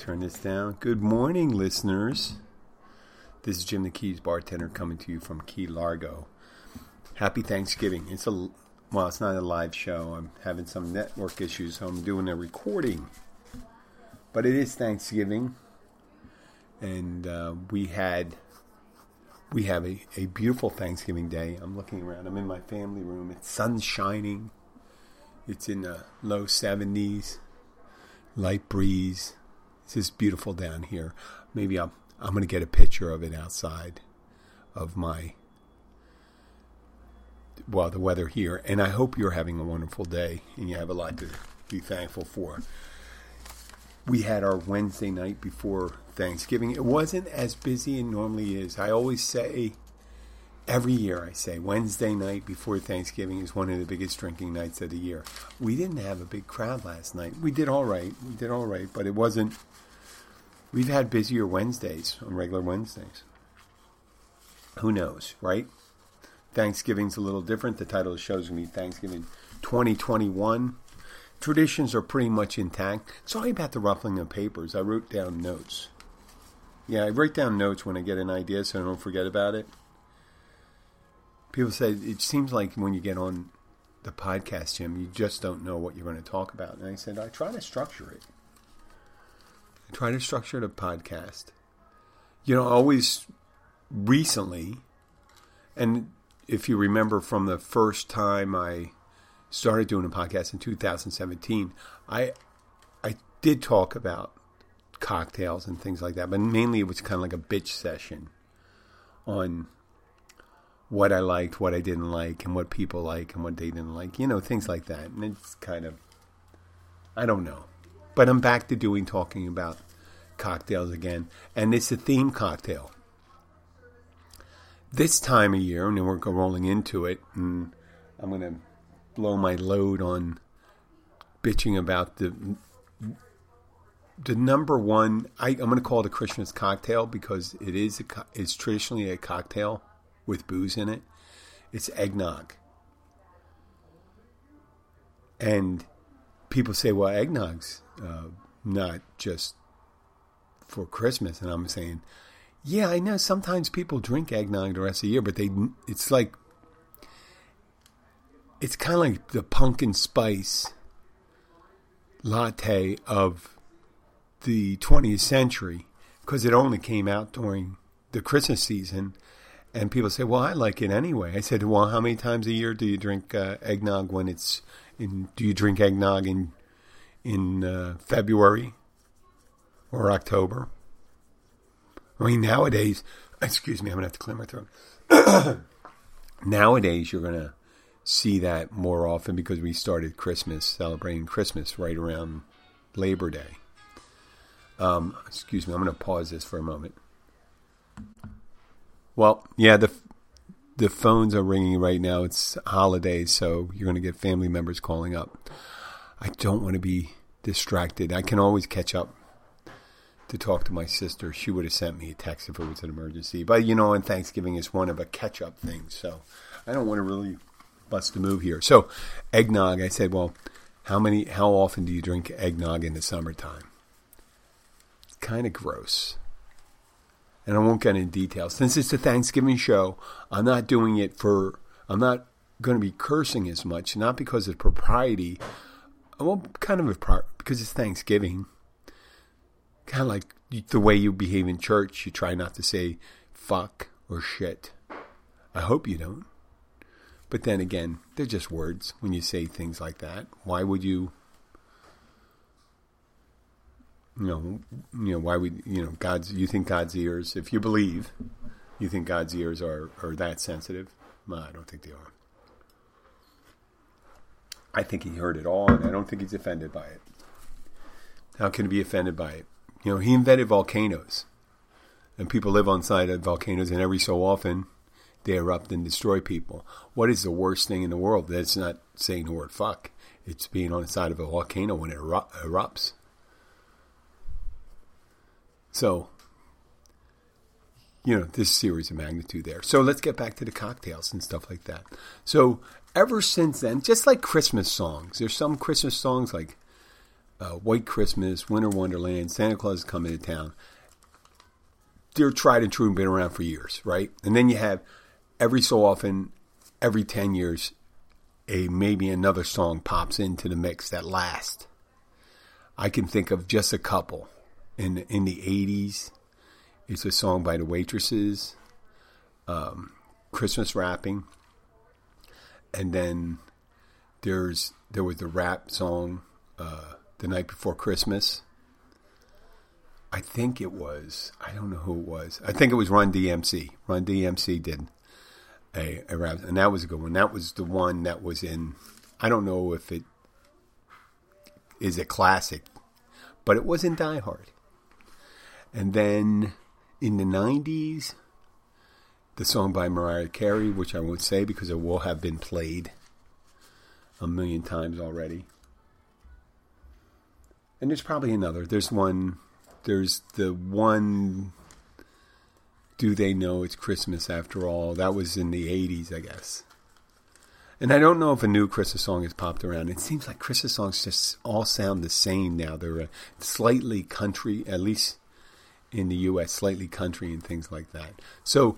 Turn this down. Good morning, listeners. This is Jim the Keys bartender coming to you from Key Largo. Happy Thanksgiving. It's a well, it's not a live show. I'm having some network issues, so I'm doing a recording. But it is Thanksgiving, and uh, we had we have a, a beautiful Thanksgiving day. I'm looking around. I'm in my family room. It's sun shining. It's in the low 70s, light breeze. It's just beautiful down here. Maybe I'm I'm going to get a picture of it outside of my well, the weather here. And I hope you're having a wonderful day and you have a lot to be thankful for. We had our Wednesday night before Thanksgiving. It wasn't as busy as normally is. I always say, every year I say, Wednesday night before Thanksgiving is one of the biggest drinking nights of the year. We didn't have a big crowd last night. We did all right. We did all right, but it wasn't. We've had busier Wednesdays on regular Wednesdays. Who knows, right? Thanksgiving's a little different. The title of the show is going to be Thanksgiving 2021. Traditions are pretty much intact. Sorry about the ruffling of papers. I wrote down notes. Yeah, I write down notes when I get an idea so I don't forget about it. People say it seems like when you get on the podcast, Jim, you just don't know what you're going to talk about. And I said, I try to structure it. Try to structure the podcast. You know, always recently, and if you remember from the first time I started doing a podcast in 2017, I I did talk about cocktails and things like that, but mainly it was kind of like a bitch session on what I liked, what I didn't like, and what people like and what they didn't like, you know, things like that. And it's kind of I don't know. But I'm back to doing talking about cocktails again, and it's a theme cocktail this time of year, and then we're rolling into it, and I'm going to blow my load on bitching about the the number one. I, am going to call it a Christmas cocktail because it is a, it's traditionally a cocktail with booze in it. It's eggnog, and people say, "Well, eggnog's uh, not just for Christmas," and I'm saying yeah, I know. Sometimes people drink eggnog the rest of the year, but they it's like it's kind of like the pumpkin spice latte of the 20th century because it only came out during the Christmas season. And people say, "Well, I like it anyway." I said, "Well, how many times a year do you drink uh, eggnog when it's in? Do you drink eggnog in in uh, February or October?" I mean, nowadays, excuse me, I'm going to have to clear my throat. nowadays, you're going to see that more often because we started Christmas, celebrating Christmas right around Labor Day. Um, excuse me, I'm going to pause this for a moment. Well, yeah, the the phones are ringing right now. It's holidays, so you're going to get family members calling up. I don't want to be distracted. I can always catch up to talk to my sister. She would have sent me a text if it was an emergency. But you know, and Thanksgiving is one of a catch up thing, so I don't want to really bust a move here. So eggnog, I said, well, how many how often do you drink eggnog in the summertime? kind of gross. And I won't get into details. Since it's a Thanksgiving show, I'm not doing it for, I'm not going to be cursing as much, not because of propriety, well, kind of a, part because it's Thanksgiving. Kind of like the way you behave in church, you try not to say fuck or shit. I hope you don't. But then again, they're just words when you say things like that. Why would you you know, you know, why would you know God's? You think God's ears? If you believe, you think God's ears are are that sensitive? I don't think they are. I think he heard it all, and I don't think he's offended by it. How can he be offended by it? You know, he invented volcanoes, and people live on side of volcanoes, and every so often they erupt and destroy people. What is the worst thing in the world? That's not saying the word fuck. It's being on the side of a volcano when it eru- erupts. So, you know, this series of magnitude there. So let's get back to the cocktails and stuff like that. So ever since then, just like Christmas songs, there's some Christmas songs like uh, White Christmas, Winter Wonderland, Santa Claus is coming to town. They're tried and true and been around for years, right? And then you have every so often, every 10 years, a maybe another song pops into the mix that lasts. I can think of just a couple in in the '80s. It's a song by the Waitresses, um, Christmas wrapping, and then there's there was the rap song uh, the night before Christmas. I think it was I don't know who it was. I think it was Run DMC. Run DMC did a, a rap, and that was a good one. That was the one that was in. I don't know if it is a classic, but it was in Die Hard. And then in the 90s, the song by Mariah Carey, which I won't say because it will have been played a million times already. And there's probably another. There's one, there's the one, Do They Know It's Christmas After All? That was in the 80s, I guess. And I don't know if a new Christmas song has popped around. It seems like Christmas songs just all sound the same now. They're uh, slightly country, at least in the U.S., slightly country and things like that. So,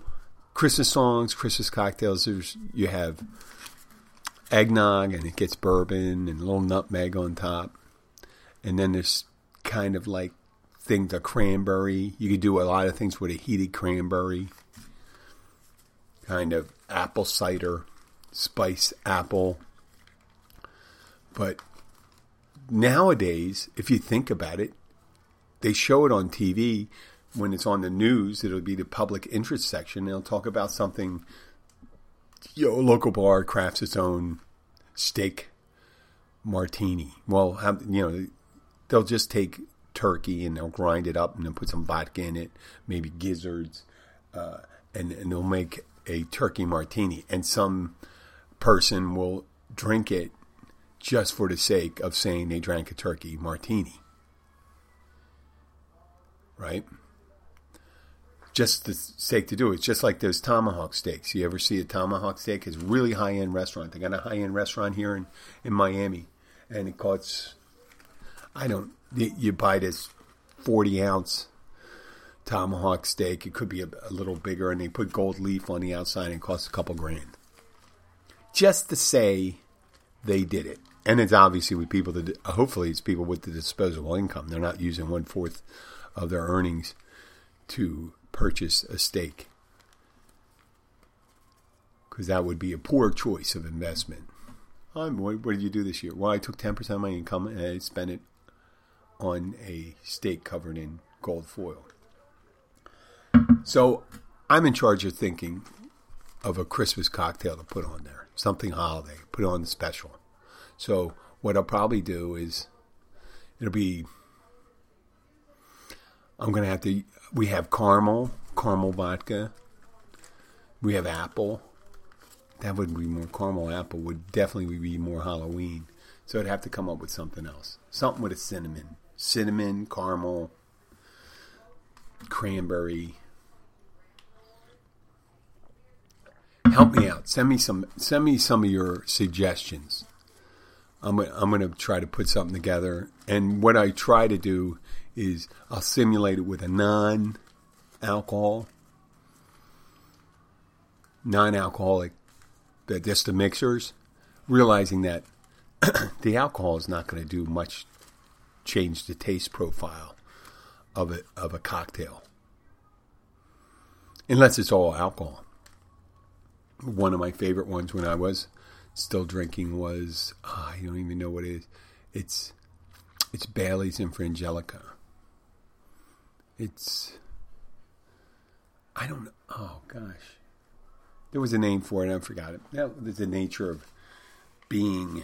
Christmas songs, Christmas cocktails. There's you have eggnog, and it gets bourbon and a little nutmeg on top, and then there's kind of like things a cranberry. You could do a lot of things with a heated cranberry, kind of apple cider, spice apple. But nowadays, if you think about it, they show it on TV when it's on the news. It'll be the public interest section. They'll talk about something. You know, local bar crafts its own steak martini. Well, you know, they'll just take turkey and they'll grind it up and then put some vodka in it, maybe gizzards, uh, and, and they'll make a turkey martini. And some person will drink it just for the sake of saying they drank a turkey martini right? Just the sake to do it. It's just like those tomahawk steaks. You ever see a tomahawk steak? It's really high end restaurant. They got a high end restaurant here in, in Miami, and it costs. I don't. You buy this forty ounce tomahawk steak. It could be a, a, little bigger, and they put gold leaf on the outside, and it costs a couple grand. Just to say they did it, and it's obviously with people that uh, hopefully it's people with the disposable income. They're not using one fourth of their earnings to purchase a steak. Because that would be a poor choice of investment. Um, what, what, did you do this year? Well, I took 10% of my income and I spent it on a steak covered in gold foil. So I'm in charge of thinking of a Christmas cocktail to put on there, something holiday, put on the special. So what I'll probably do is it'll be I'm going to have to. We have caramel, caramel vodka. We have apple. That would be more caramel apple. Would definitely be more Halloween. So I'd have to come up with something else. Something with a cinnamon, cinnamon, caramel, cranberry. Help me out. Send me some. Send me some of your suggestions. I'm I'm going to try to put something together. And what I try to do is I'll simulate it with a non-alcohol, non-alcoholic, that just the mixers, realizing that the alcohol is not going to do much change the taste profile of a of a cocktail, unless it's all alcohol. One of my favorite ones when I was still drinking was oh, I don't even know what it is. It's it's Bailey's and Frangelica. It's I don't. Oh gosh, there was a name for it. I forgot it. That the nature of being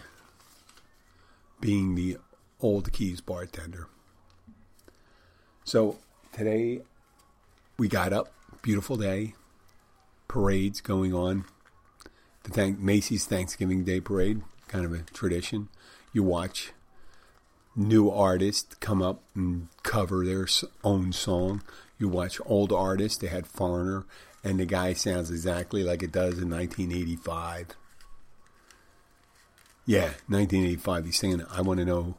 being the old Keys bartender. So today we got up, beautiful day, parades going on. The thank Macy's Thanksgiving Day Parade, kind of a tradition. You watch new artists come up and cover their own song. You watch old artists. They had Foreigner, and the guy sounds exactly like it does in 1985. Yeah, 1985. He's singing, I want to know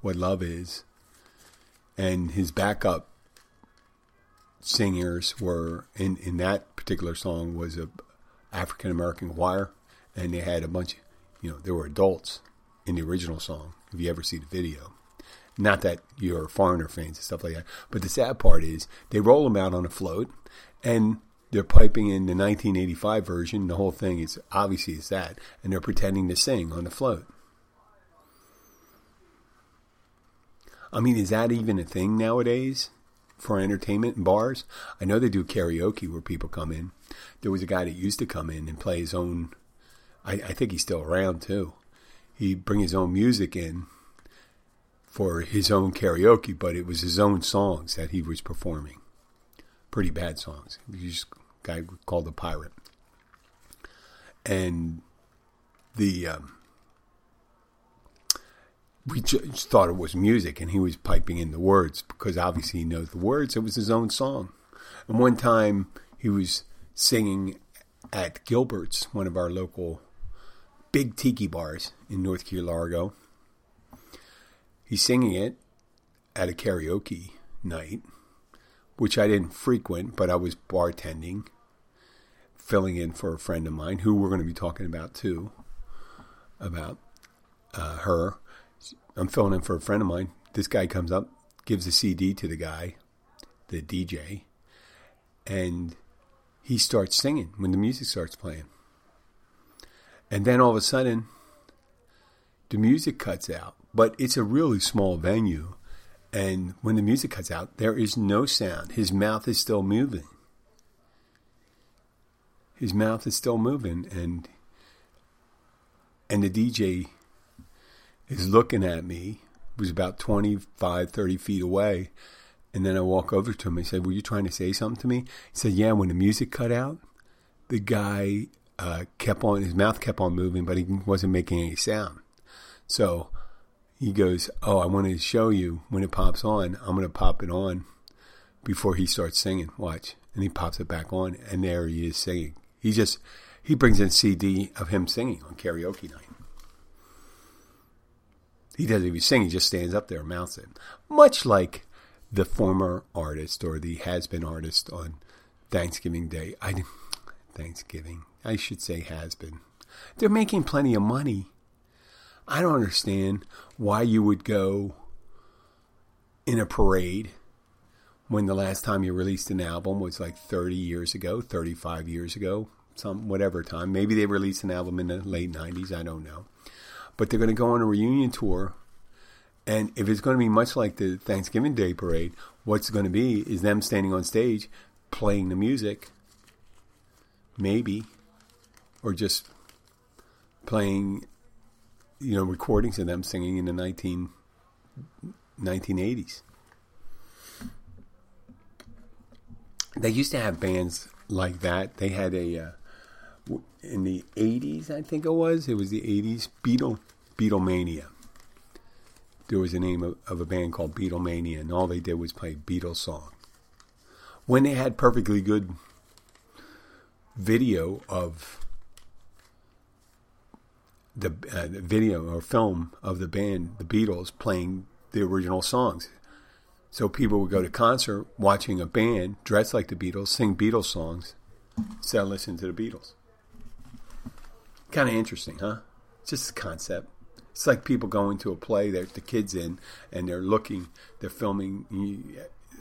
what love is. And his backup singers were, in, in that particular song, was a African American choir. And they had a bunch of, you know, there were adults in the original song, if you ever see the video. Not that you're foreigner fans and stuff like that. But the sad part is they roll them out on a float and they're piping in the 1985 version. The whole thing is obviously is that, and they're pretending to sing on the float. I mean, is that even a thing nowadays for entertainment in bars? I know they do karaoke where people come in. There was a guy that used to come in and play his own. I, I think he's still around too. He'd bring his own music in for his own karaoke, but it was his own songs that he was performing pretty bad songs. He's a guy called the Pirate, and the um, we just thought it was music, and he was piping in the words because obviously he knows the words. It was his own song. And one time he was singing at Gilbert's, one of our local big tiki bars in North Key Largo. He's singing it at a karaoke night which I didn't frequent, but I was bartending, filling in for a friend of mine who we're going to be talking about too, about uh, her. I'm filling in for a friend of mine. This guy comes up, gives a CD to the guy, the DJ, and he starts singing when the music starts playing. And then all of a sudden, the music cuts out, but it's a really small venue. And when the music cuts out, there is no sound. His mouth is still moving. His mouth is still moving, and and the DJ is looking at me. It was about 25, 30 feet away. And then I walk over to him. I said, Were you trying to say something to me? He said, Yeah, when the music cut out, the guy uh, kept on, his mouth kept on moving, but he wasn't making any sound. So he goes, "Oh, I want to show you when it pops on. I'm going to pop it on before he starts singing. Watch." And he pops it back on, and there he is singing. He just he brings in CD of him singing on karaoke night. He doesn't even sing; he just stands up there and mouths it, much like the former artist or the has-been artist on Thanksgiving Day. I Thanksgiving, I should say, has been. They're making plenty of money I don't understand why you would go in a parade when the last time you released an album was like 30 years ago, 35 years ago, some whatever time. Maybe they released an album in the late 90s, I don't know. But they're going to go on a reunion tour and if it's going to be much like the Thanksgiving Day parade, what's going to be is them standing on stage playing the music, maybe, or just playing you know, recordings of them singing in the 19, 1980s. They used to have bands like that. They had a uh, in the 80s, I think it was. It was the 80s Beatle Beatlemania. There was a name of, of a band called Beatlemania, and all they did was play Beatles song. When they had perfectly good video of the, uh, video or film of the band, the Beatles, playing the original songs. So people would go to concert watching a band dressed like the Beatles sing Beatles songs instead of listening to the Beatles. Kind of interesting, huh? Just a concept. It's like people going to a play that the kids in, and they're looking, they're filming.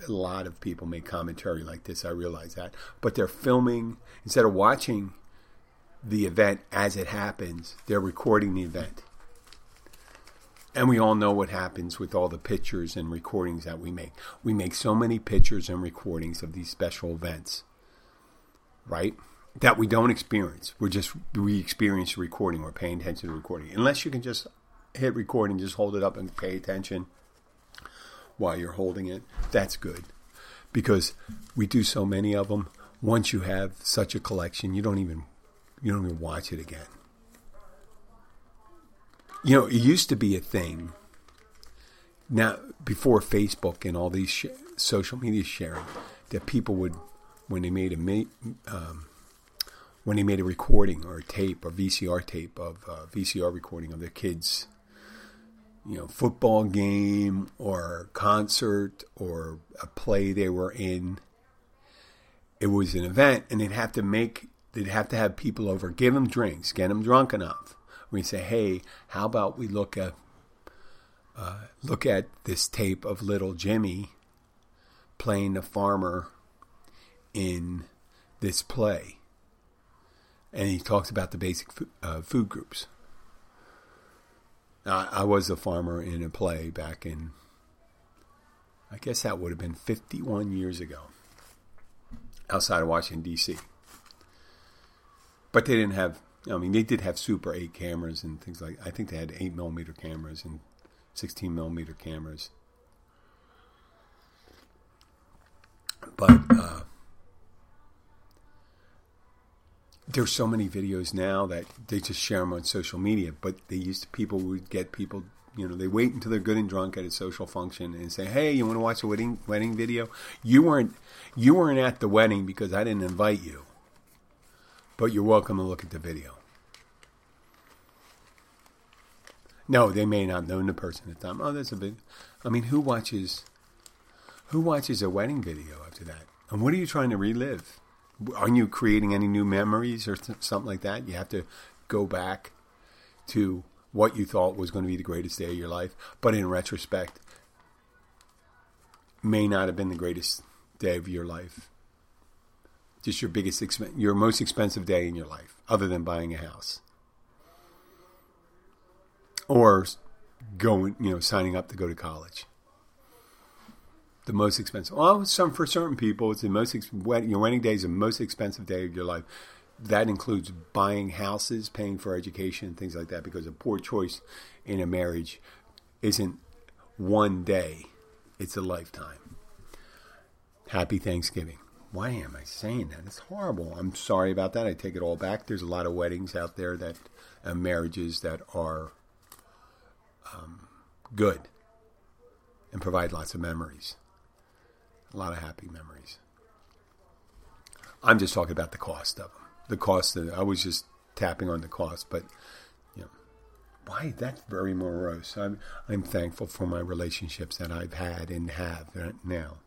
A lot of people make commentary like this. I realize that, but they're filming instead of watching the event as it happens. They're recording the event, and we all know what happens with all the pictures and recordings that we make. We make so many pictures and recordings of these special events, right? That we don't experience. We're just we experience the recording. We're paying attention to recording, unless you can just hit record and just hold it up and pay attention while you're holding it, that's good. Because we do so many of them. Once you have such a collection, you don't even you don't even watch it again. You know, it used to be a thing. Now, before Facebook and all these sh- social media sharing, that people would, when they made a um, when they made a recording or a tape, a VCR tape of uh, VCR recording of their kids you know, football game or concert or a play they were in. It was an event, and they'd have to make, they'd have to have people over, give them drinks, get them drunk enough. We say, hey, how about we look at, uh, look at this tape of little Jimmy playing the farmer in this play, and he talks about the basic food, uh, food groups. I, I was a farmer in a play back in, I guess that would have been 51 years ago, outside of Washington, D.C. But they didn't have, I mean, they did have Super 8 cameras and things like I think they had 8 millimeter cameras and 16 millimeter cameras. But uh, there's so many videos now that they just share them on social media. But they used to people would get people, you know, they wait until they're good and drunk at a social function and say, "Hey, you want to watch a wedding wedding video?" You weren't you weren't at the wedding because I didn't invite you, but you're welcome to look at the video. No, they may not know the person at the time. Oh, that's a big. I mean, who watches? Who watches a wedding video after that? And what are you trying to relive? aren't you creating any new memories or th- something like that? You have to go back to what you thought was going to be the greatest day of your life, but in retrospect, may not have been the greatest day of your life. Just your biggest, exp- your most expensive day in your life, other than buying a house, or going, you know, signing up to go to college the most expensive. Well, some for certain people, it's the most your wedding day is the most expensive day of your life. That includes buying houses, paying for education, things like that. Because a poor choice in a marriage isn't one day; it's a lifetime. Happy Thanksgiving. Why am I saying that? It's horrible. I'm sorry about that. I take it all back. There's a lot of weddings out there that uh, marriages that are um, good and provide lots of memories. A lot of happy memories. I'm just talking about the cost of them. The cost of I was just tapping on the cost, but you know, why that's very morose. I'm I'm thankful for my relationships that I've had and have now.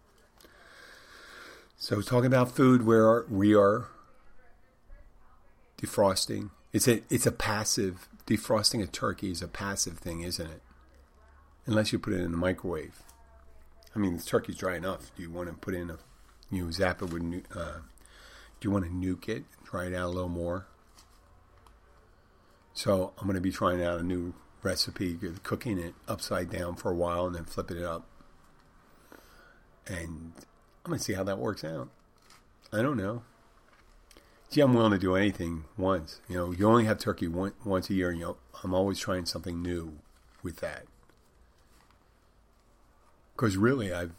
So talking about food, where we are defrosting. It's a it's a passive defrosting a turkey is a passive thing, isn't it? Unless you put it in the microwave. I mean, the turkey's dry enough. Do you want to put in a, you zap it with, uh, do you want to nuke it, dry it out a little more? So I'm going to be trying out a new recipe, cooking it upside down for a while and then flipping it up. And I'm going to see how that works out. I don't know. See, I'm willing to do anything once. You know, you only have turkey one, once a year, and you know, I'm always trying something new with that. Because really, I've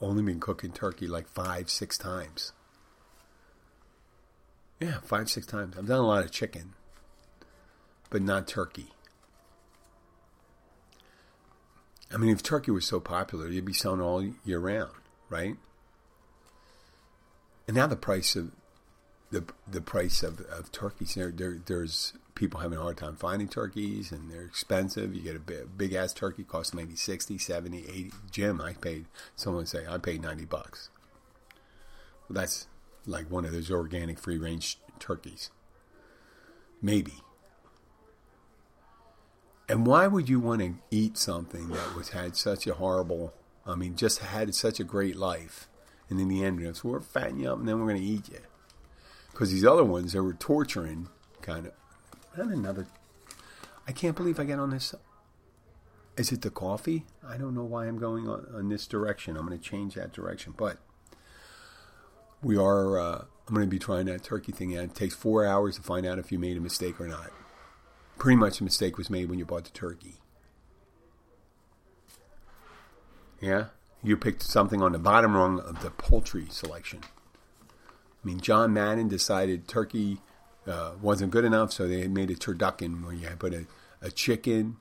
only been cooking turkey like five, six times. Yeah, five, six times. I've done a lot of chicken, but not turkey. I mean, if turkey was so popular, you'd be selling all year round, right? And now the price of the the price of, of turkeys there, there there's people having a hard time finding turkeys and they're expensive. You get a big, ass turkey costs maybe 60, 70, 80. Jim, I paid, someone say, I paid 90 bucks. Well, that's like one of those organic free range turkeys. Maybe. And why would you want to eat something that was had such a horrible, I mean, just had such a great life, and in the end, we're fatten you up and then we're going to eat you. Because these other ones, they were torturing, kind of. And another, I can't believe I get on this. Is it the coffee? I don't know why I'm going on, on this direction. I'm going to change that direction, but we are. Uh, I'm going to be trying that turkey thing out. It takes four hours to find out if you made a mistake or not pretty much a mistake was made when you bought the turkey. Yeah? You picked something on the bottom rung of the poultry selection. I mean, John Madden decided turkey uh, wasn't good enough, so they made a turducken where you put a, a chicken,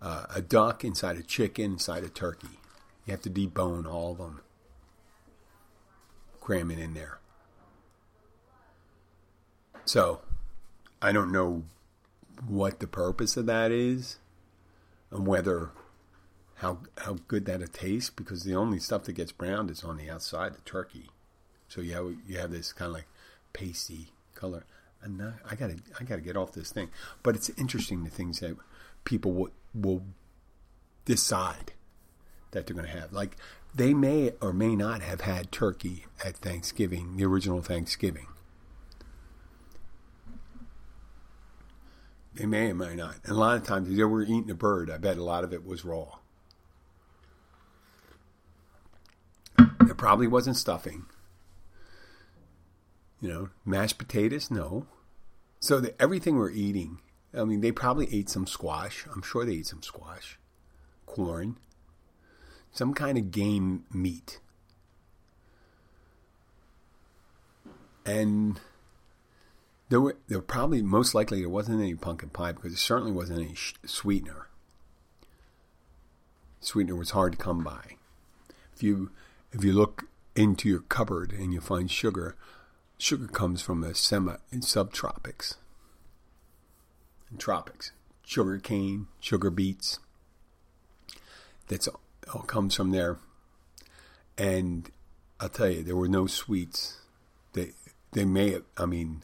uh, a duck inside a chicken, inside a turkey. You have to debone all of them, cram it in there. So, I don't know what the purpose of that is and whether how how good that it tastes because the only stuff that gets browned is on the outside the turkey. So you have you have this kind of like pasty color. And I gotta I gotta get off this thing. But it's interesting the things that people will will decide that they're going to have. Like they may or may not have had turkey at Thanksgiving the original Thanksgiving. They may or may not. And a lot of times, they were eating a bird, I bet a lot of it was raw. Probably wasn't stuffing. You know, mashed potatoes, no. So the, everything we're eating, I mean, they probably ate some squash. I'm sure they ate some squash, corn, some kind of game meat. And there were there probably most likely there wasn't any pumpkin pie because there certainly wasn't any sh- sweetener. Sweetener was hard to come by. If you if you look into your cupboard and you find sugar, sugar comes from the semi in subtropics and tropics. Sugar cane, sugar beets. That's all, all comes from there. And I'll tell you, there were no sweets. They they may have, I mean,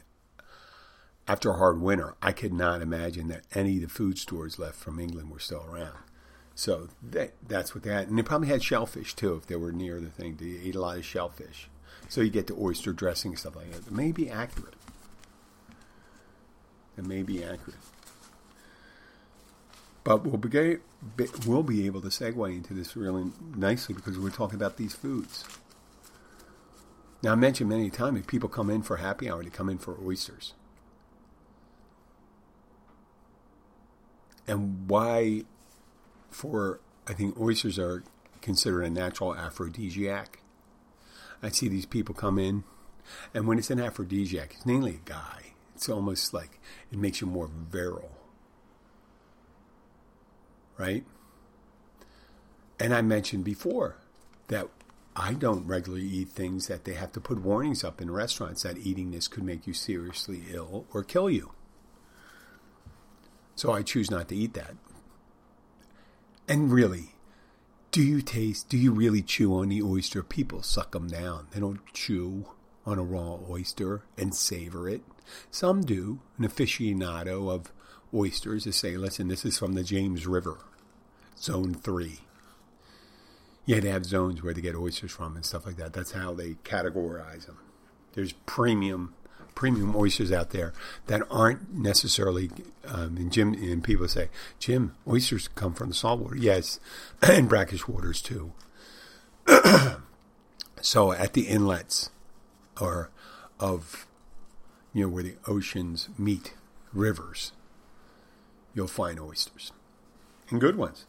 after a hard winter, I could not imagine that any of the food stores left from England were still around. So that, that's what they had. And they probably had shellfish too if they were near the thing. They ate a lot of shellfish. So you get the oyster dressing and stuff like that. It may be accurate. It may be accurate. But we'll be, we'll be able to segue into this really nicely because we're talking about these foods. Now, I mentioned many times if people come in for happy hour, they come in for oysters. and why for I think oysters are considered a natural aphrodisiac. I see these people come in, and when it's an aphrodisiac, it's mainly a guy. It's almost like it makes you more virile, right? And I mentioned before that I don't regularly eat things that they have to put warnings up in restaurants that eating this could make you seriously ill or kill you. So I choose not to eat that. And really, do you taste, do you really chew on the oyster? People suck them down. They don't chew on a raw oyster and savor it. Some do. An aficionado of oysters is say, listen, this is from the James River, Zone 3. Yeah, they have zones where they get oysters from and stuff like that. That's how they categorize them. There's premium premium oysters out there that aren't necessarily. Um, and Jim and people say, Jim, oysters come from the saltwater. Yes, and brackish waters too. so at the inlets, or of you know where the oceans meet rivers, you'll find oysters, and good ones.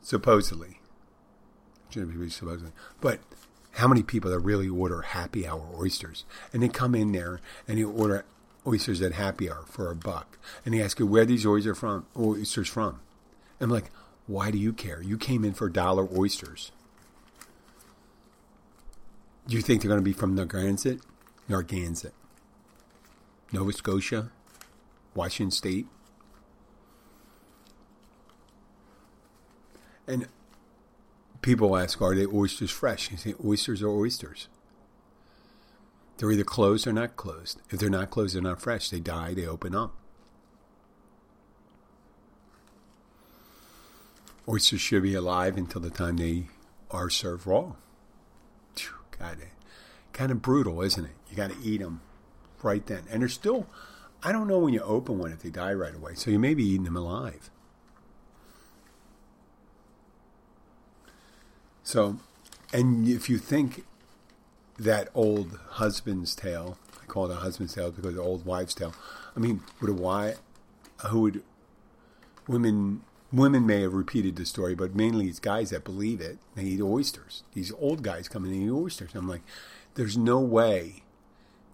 Supposedly, supposedly, but how many people that really order happy hour oysters. And they come in there and they order oysters at happy hour for a buck. And they ask you where these oysters are from oysters from? And i'm like why do you care? You came in for dollar oysters. Do you think they're going to be from narragansett? Narragansett. Nova scotia? Washington State. And people ask, are they oysters fresh? You say, oysters are oysters. They're either closed or not closed. If they're not closed, they're not fresh. They die, they open up. Oysters should be alive until the time they are served raw. God, kind of brutal, isn't it? You got to eat them right then. And they're still, I don't know when you open one if they die right away. So you may be eating them alive. So, and if you think that old husband's tale, I call it a husband's tale because the old wives' tale. I mean, would a wife, who would, women, women may have repeated the story, but mainly it's guys that believe it. They eat oysters. These old guys come in and eat oysters. I'm like, there's no way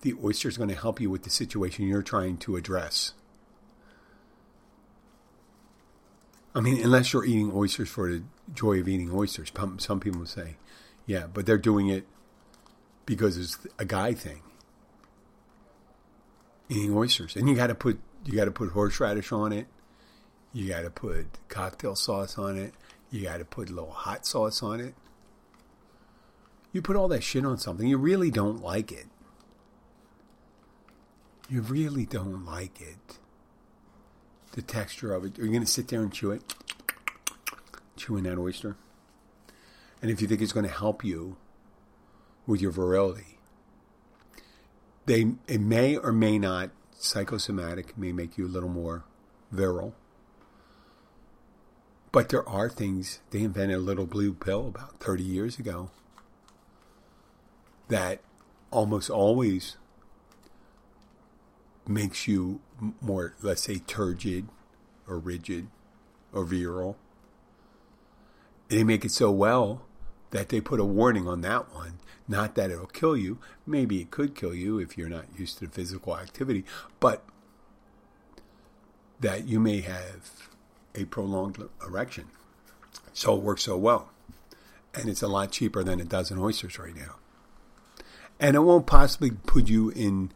the oyster is going to help you with the situation you're trying to address. I mean, unless you're eating oysters for the joy of eating oysters. Some people say, yeah, but they're doing it because it's a guy thing. Eating oysters, and you got to put you got to put horseradish on it. You got to put cocktail sauce on it. You got to put a little hot sauce on it. You put all that shit on something, you really don't like it. You really don't like it. The texture of it. Are you going to sit there and chew it? Chewing that oyster? And if you think it's going to help you with your virility, they it may or may not psychosomatic may make you a little more virile. But there are things they invented a little blue pill about 30 years ago that almost always makes you more, let's say, turgid or rigid or virile. They make it so well that they put a warning on that one. Not that it'll kill you. Maybe it could kill you if you're not used to physical activity, but that you may have a prolonged erection. So it works so well. And it's a lot cheaper than a dozen oysters right now. And it won't possibly put you in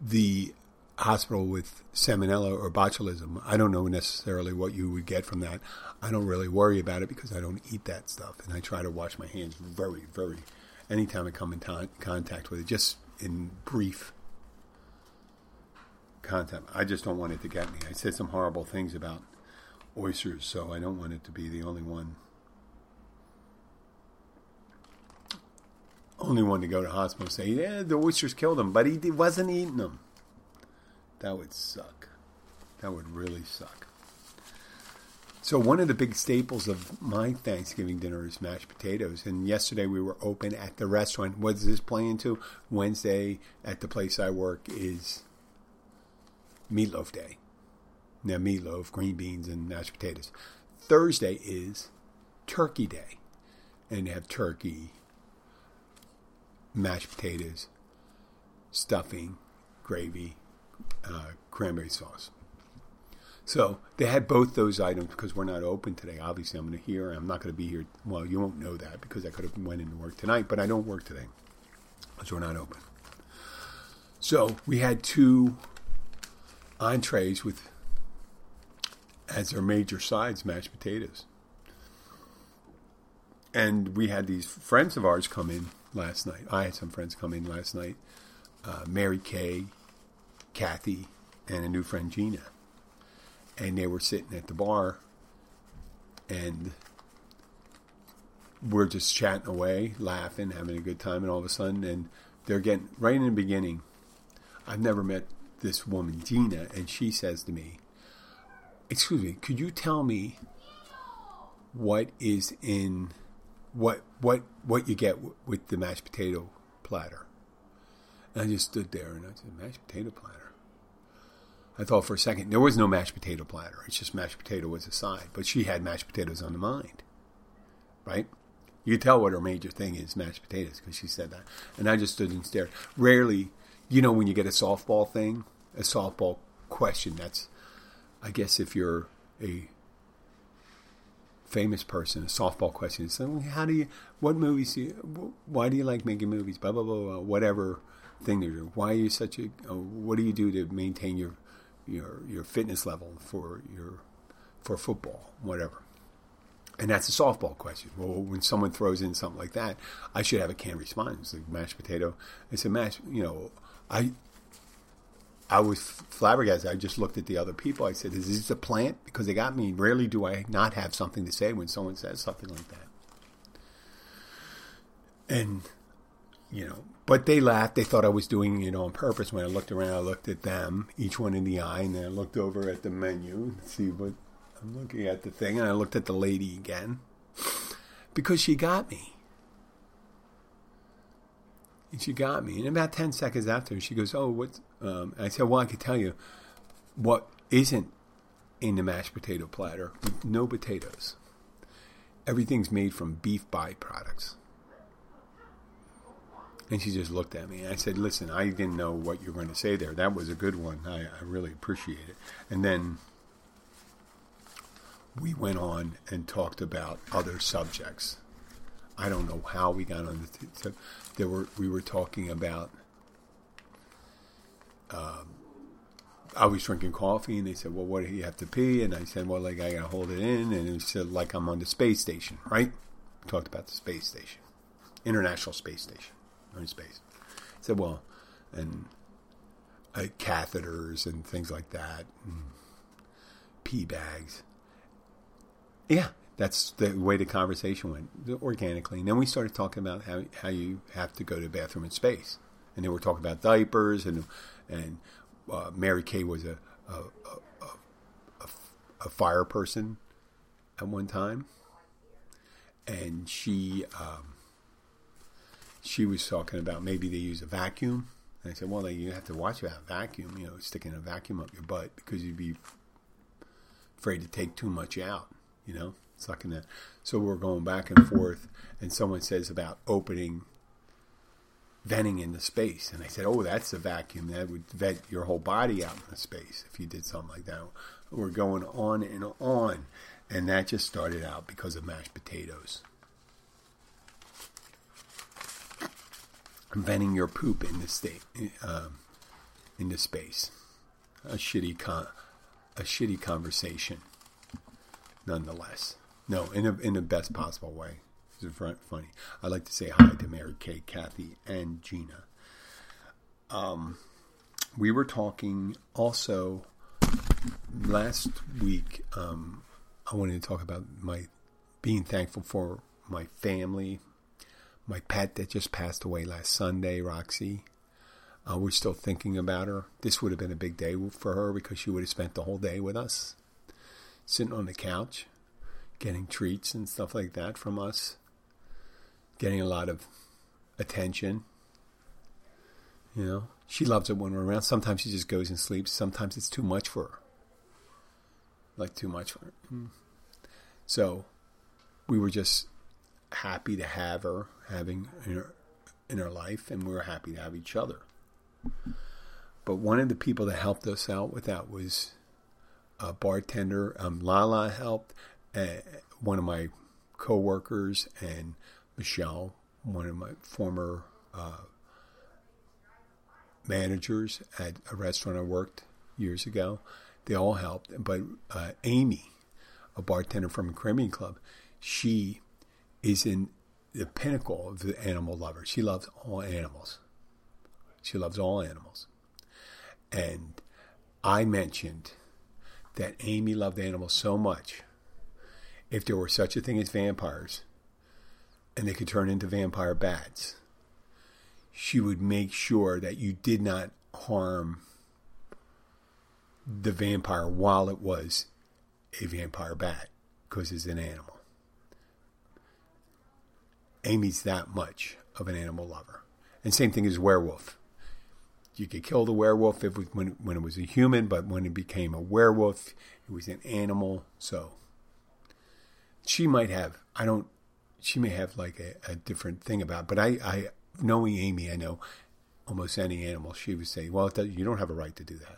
the hospital with salmonella or botulism. I don't know necessarily what you would get from that. I don't really worry about it because I don't eat that stuff. And I try to wash my hands very, very, anytime I come in contact with it, just in brief contact. I just don't want it to get me. I said some horrible things about oysters, so I don't want it to be the only one. Only one to go to hospital and say, yeah, the oysters killed him, but he wasn't eating them. That would suck. That would really suck. So one of the big staples of my Thanksgiving dinner is mashed potatoes. And yesterday we were open at the restaurant. What does this play into? Wednesday at the place I work is meatloaf day. Now meatloaf, green beans, and mashed potatoes. Thursday is turkey day. And they have turkey, mashed potatoes, stuffing, gravy, uh, cranberry sauce. So they had both those items because we're not open today. Obviously, I'm going to hear. I'm not going to be here. Well, you won't know that because I could have went into work tonight, but I don't work today because we're not open. So we had two entrees with as their major sides mashed potatoes, and we had these friends of ours come in last night. I had some friends come in last night. Uh, Mary Kay, Kathy, and a new friend Gina, and they were sitting at the bar, and we're just chatting away, laughing, having a good time, and all of a sudden, and they're getting right in the beginning. I've never met this woman, Gina, and she says to me, "Excuse me, could you tell me what is in what what what you get w- with the mashed potato platter?" And I just stood there and I said, "Mashed potato platter." I thought for a second there was no mashed potato platter. It's just mashed potato was a side, but she had mashed potatoes on the mind, right? You could tell what her major thing is mashed potatoes because she said that, and I just stood and stared. Rarely, you know, when you get a softball thing, a softball question. That's, I guess, if you're a famous person, a softball question so how do you, what movies do you, why do you like making movies? Blah blah blah, blah whatever thing they're doing. Why are you such a, uh, what do you do to maintain your your your fitness level for your for football, whatever. And that's a softball question. Well, when someone throws in something like that, I should have a canned response. Like mashed potato. It's a mash. You know, I I was flabbergasted. I just looked at the other people. I said, "Is this a plant?" Because they got me. Rarely do I not have something to say when someone says something like that. And you know, but they laughed. They thought I was doing it on purpose. When I looked around, I looked at them, each one in the eye, and then I looked over at the menu to see what I'm looking at the thing, and I looked at the lady again because she got me. And she got me. And about 10 seconds after, she goes, Oh, what? Um, I said, Well, I could tell you what isn't in the mashed potato platter no potatoes. Everything's made from beef byproducts. And she just looked at me. And I said, Listen, I didn't know what you were going to say there. That was a good one. I, I really appreciate it. And then we went on and talked about other subjects. I don't know how we got on the. T- there were we were talking about. Um, I was drinking coffee, and they said, "Well, what do you have to pee?" And I said, "Well, like I gotta hold it in," and it said, "Like I'm on the space station, right?" We talked about the space station, International Space Station, in space. I said, "Well," and uh, catheters and things like that, and pee bags. Yeah, that's the way the conversation went organically. And then we started talking about how how you have to go to the bathroom in space, and then we're talking about diapers and and uh, Mary Kay was a a, a, a, a fire person at one time, and she um, she was talking about maybe they use a vacuum. And I said, well, you have to watch about vacuum, you know, sticking a vacuum up your butt because you'd be afraid to take too much out you know, sucking that. So we're going back and forth, and someone says about opening, venting into space, and I said, "Oh, that's a vacuum. That would vent your whole body out into space if you did something like that." We're going on and on, and that just started out because of mashed potatoes. Venting your poop in the state, um, into space, a shitty con- a shitty conversation nonetheless. No, in a, in the best possible way. It's funny. I'd like to say hi to Mary Kay, Kathy, and Gina. Um, we were talking also last week. Um, I wanted to talk about my being thankful for my family, my pet that just passed away last Sunday, Roxy. Uh, we're still thinking about her. This would have been a big day for her because she would have spent the whole day with us sitting on the couch, getting treats and stuff like that from us, getting a lot of attention. You know, she loves it when we're around. Sometimes she just goes and sleeps. Sometimes it's too much for her. Like too much for her. Hmm. So we were just happy to have her having in her, in her life, and we were happy to have each other. But one of the people that helped us out with that was a bartender. Um, Lala helped. Uh, one of my coworkers and Michelle, one of my former uh, managers at a restaurant I worked years ago. They all helped. But uh, Amy, a bartender from a Caribbean club, she is in the pinnacle of the animal lover. She loves all animals. She loves all animals. And I mentioned that Amy loved animals so much. If there were such a thing as vampires, and they could turn into vampire bats, she would make sure that you did not harm the vampire while it was a vampire bat, because it's an animal. Amy's that much of an animal lover. And same thing as werewolf you could kill the werewolf if it, when when it was a human, but when it became a werewolf, it was an animal. So she might have. I don't. She may have like a, a different thing about. But I, I knowing Amy, I know almost any animal. She would say, "Well, you don't have a right to do that."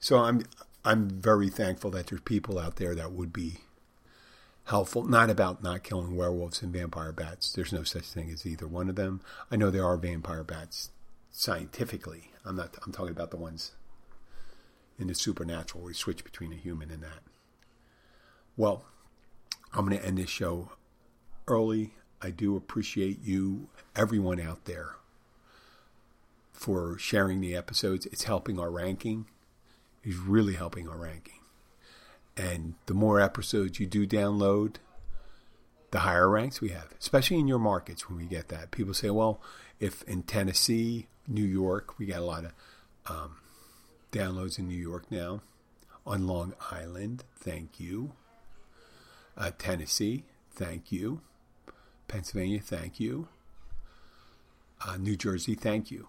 So I'm I'm very thankful that there's people out there that would be helpful. Not about not killing werewolves and vampire bats. There's no such thing as either one of them. I know there are vampire bats scientifically. I'm not. I'm talking about the ones in the supernatural. We switch between a human and that. Well, I'm going to end this show early. I do appreciate you, everyone out there, for sharing the episodes. It's helping our ranking. It's really helping our ranking. And the more episodes you do download, the higher ranks we have, especially in your markets when we get that. People say, well, if in Tennessee, New York, we got a lot of um, downloads in New York now. On Long Island, thank you. Uh, Tennessee, thank you. Pennsylvania, thank you. Uh, New Jersey, thank you.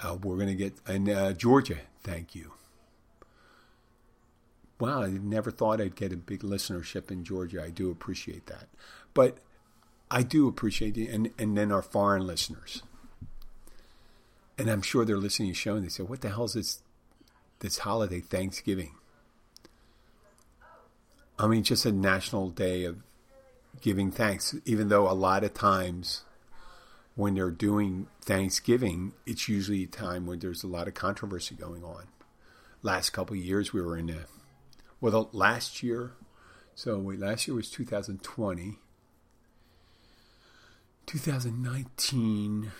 Uh, we're going to get, and uh, Georgia, thank you. Wow, I never thought I'd get a big listenership in Georgia. I do appreciate that. But I do appreciate it. And, and then our foreign listeners. And I'm sure they're listening to the show and they say, what the hell is this, this holiday, Thanksgiving? I mean, just a national day of giving thanks, even though a lot of times when they're doing Thanksgiving, it's usually a time when there's a lot of controversy going on. Last couple of years, we were in a, well, last year, so wait, last year was 2020. 2019,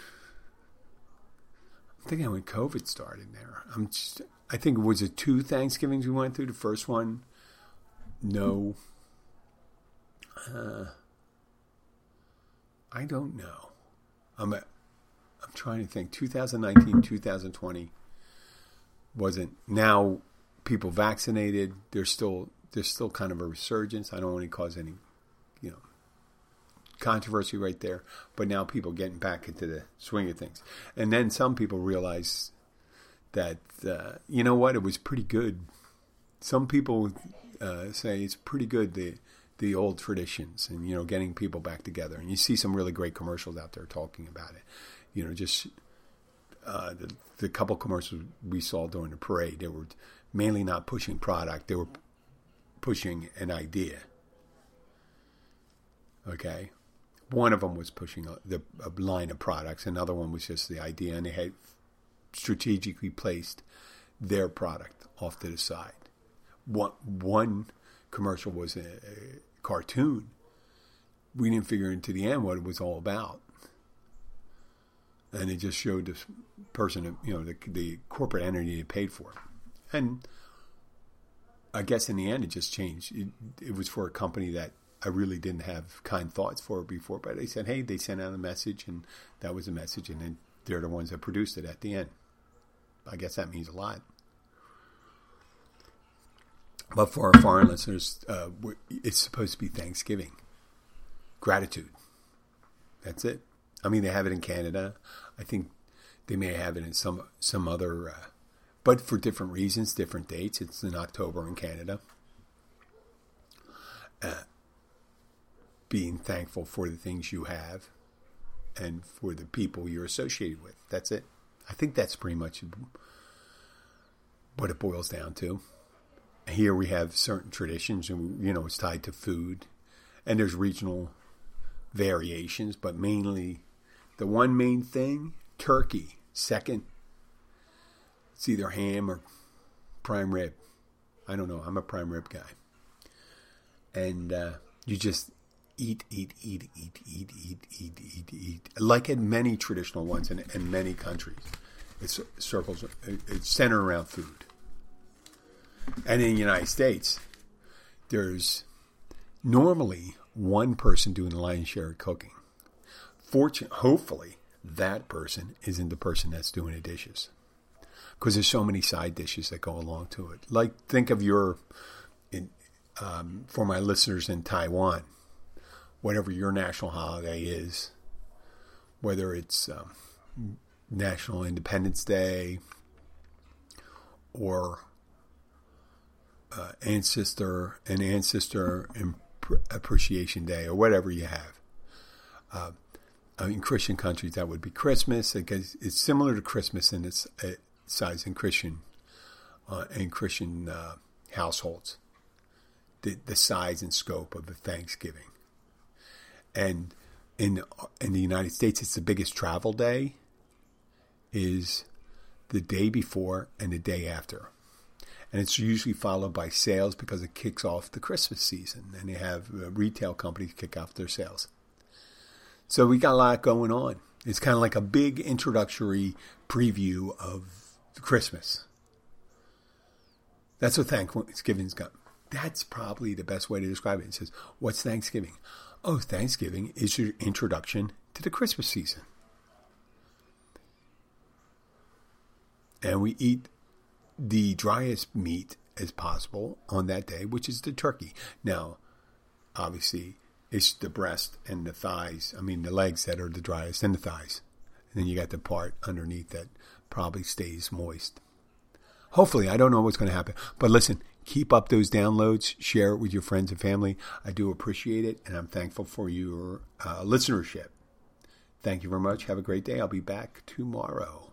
I'm thinking when COVID started there. I'm just, I think it was it two Thanksgivings we went through. The first one, no. Uh, I don't know. I'm, I'm trying to think. 2019, 2020 wasn't. Now people vaccinated. There's still there's still kind of a resurgence. I don't want to cause any, you know, controversy right there. But now people getting back into the swing of things, and then some people realize that uh, you know what, it was pretty good. Some people uh, say it's pretty good the the old traditions and you know getting people back together. And you see some really great commercials out there talking about it. You know, just uh, the the couple commercials we saw during the parade, they were mainly not pushing product; they were pushing an idea. Okay, one of them was pushing a, the, a line of products. Another one was just the idea, and they had strategically placed their product off to the side. One one commercial was a, a cartoon. We didn't figure into the end what it was all about, and it just showed this person, you know, the, the corporate entity that paid for it, and I guess in the end it just changed. It, it was for a company that I really didn't have kind thoughts for before, but they said, hey, they sent out a message, and that was a message, and then they're the ones that produced it at the end. I guess that means a lot. But for our foreign listeners, uh, it's supposed to be Thanksgiving. Gratitude. That's it. I mean, they have it in Canada. I think they may have it in some some other, uh, but for different reasons, different dates. It's in October in Canada. Uh, being thankful for the things you have and for the people you're associated with. That's it. I think that's pretty much what it boils down to. Here we have certain traditions, and you know it's tied to food, and there's regional variations, but mainly the one main thing: turkey. Second, it's either ham or prime rib. I don't know. I'm a prime rib guy, and uh, you just eat, eat, eat, eat, eat, eat, eat, eat, eat, like in many traditional ones in, in many countries. It's circles, it's centered around food. And in the United States, there's normally one person doing the lion's share of cooking. Fortune, hopefully, that person isn't the person that's doing the dishes, because there's so many side dishes that go along to it. Like think of your, in, um, for my listeners in Taiwan, whatever your national holiday is, whether it's um, National Independence Day or uh, ancestor an ancestor appreciation day or whatever you have. Uh, in Christian countries, that would be Christmas because it's similar to Christmas in its uh, size in Christian uh, in Christian uh, households. The, the size and scope of the Thanksgiving, and in in the United States, it's the biggest travel day. Is the day before and the day after. And it's usually followed by sales because it kicks off the Christmas season and they have uh, retail companies kick off their sales. So we got a lot going on. It's kind of like a big introductory preview of Christmas. That's what Thanksgiving's got. That's probably the best way to describe it. It says, What's Thanksgiving? Oh, Thanksgiving is your introduction to the Christmas season. And we eat the driest meat as possible on that day, which is the turkey. Now, obviously, it's the breast and the thighs. I mean, the legs that are the driest and the thighs. And then you got the part underneath that probably stays moist. Hopefully, I don't know what's going to happen. But listen, keep up those downloads, share it with your friends and family. I do appreciate it, and I'm thankful for your uh, listenership. Thank you very much. Have a great day. I'll be back tomorrow.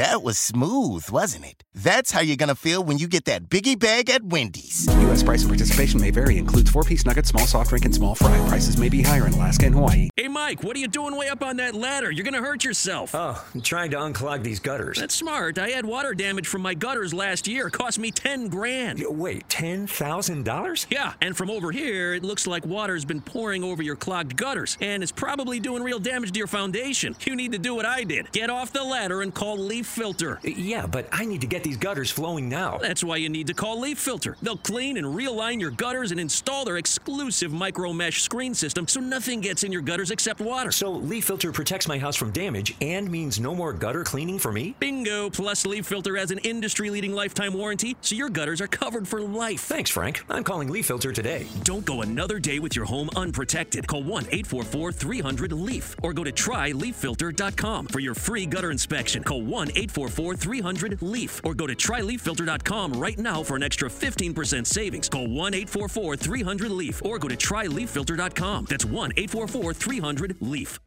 That was smooth, wasn't it? That's how you're gonna feel when you get that biggie bag at Wendy's. U.S. price and participation may vary. Includes four-piece nuggets, small soft drink, and small fry. Prices may be higher in Alaska and Hawaii. Hey, Mike, what are you doing way up on that ladder? You're gonna hurt yourself. Oh, I'm trying to unclog these gutters. That's smart. I had water damage from my gutters last year. It cost me ten grand. Wait, ten thousand dollars? Yeah, and from over here, it looks like water's been pouring over your clogged gutters, and it's probably doing real damage to your foundation. You need to do what I did. Get off the ladder and call Leaf Filter. Uh, yeah, but I need to get these gutters flowing now. That's why you need to call Leaf Filter. They'll clean and realign your gutters and install their exclusive micro mesh screen system so nothing gets in your gutters except water. So Leaf Filter protects my house from damage and means no more gutter cleaning for me? Bingo! Plus, Leaf Filter has an industry leading lifetime warranty, so your gutters are covered for life. Thanks, Frank. I'm calling Leaf Filter today. Don't go another day with your home unprotected. Call 1 844 300 LEAF or go to tryleaffilter.com for your free gutter inspection. Call 1 844 300 LEAF or go to tryleaffilter.com right now for an extra 15% savings. Call 1 844 300 LEAF or go to tryleaffilter.com. That's 1 844 300 LEAF.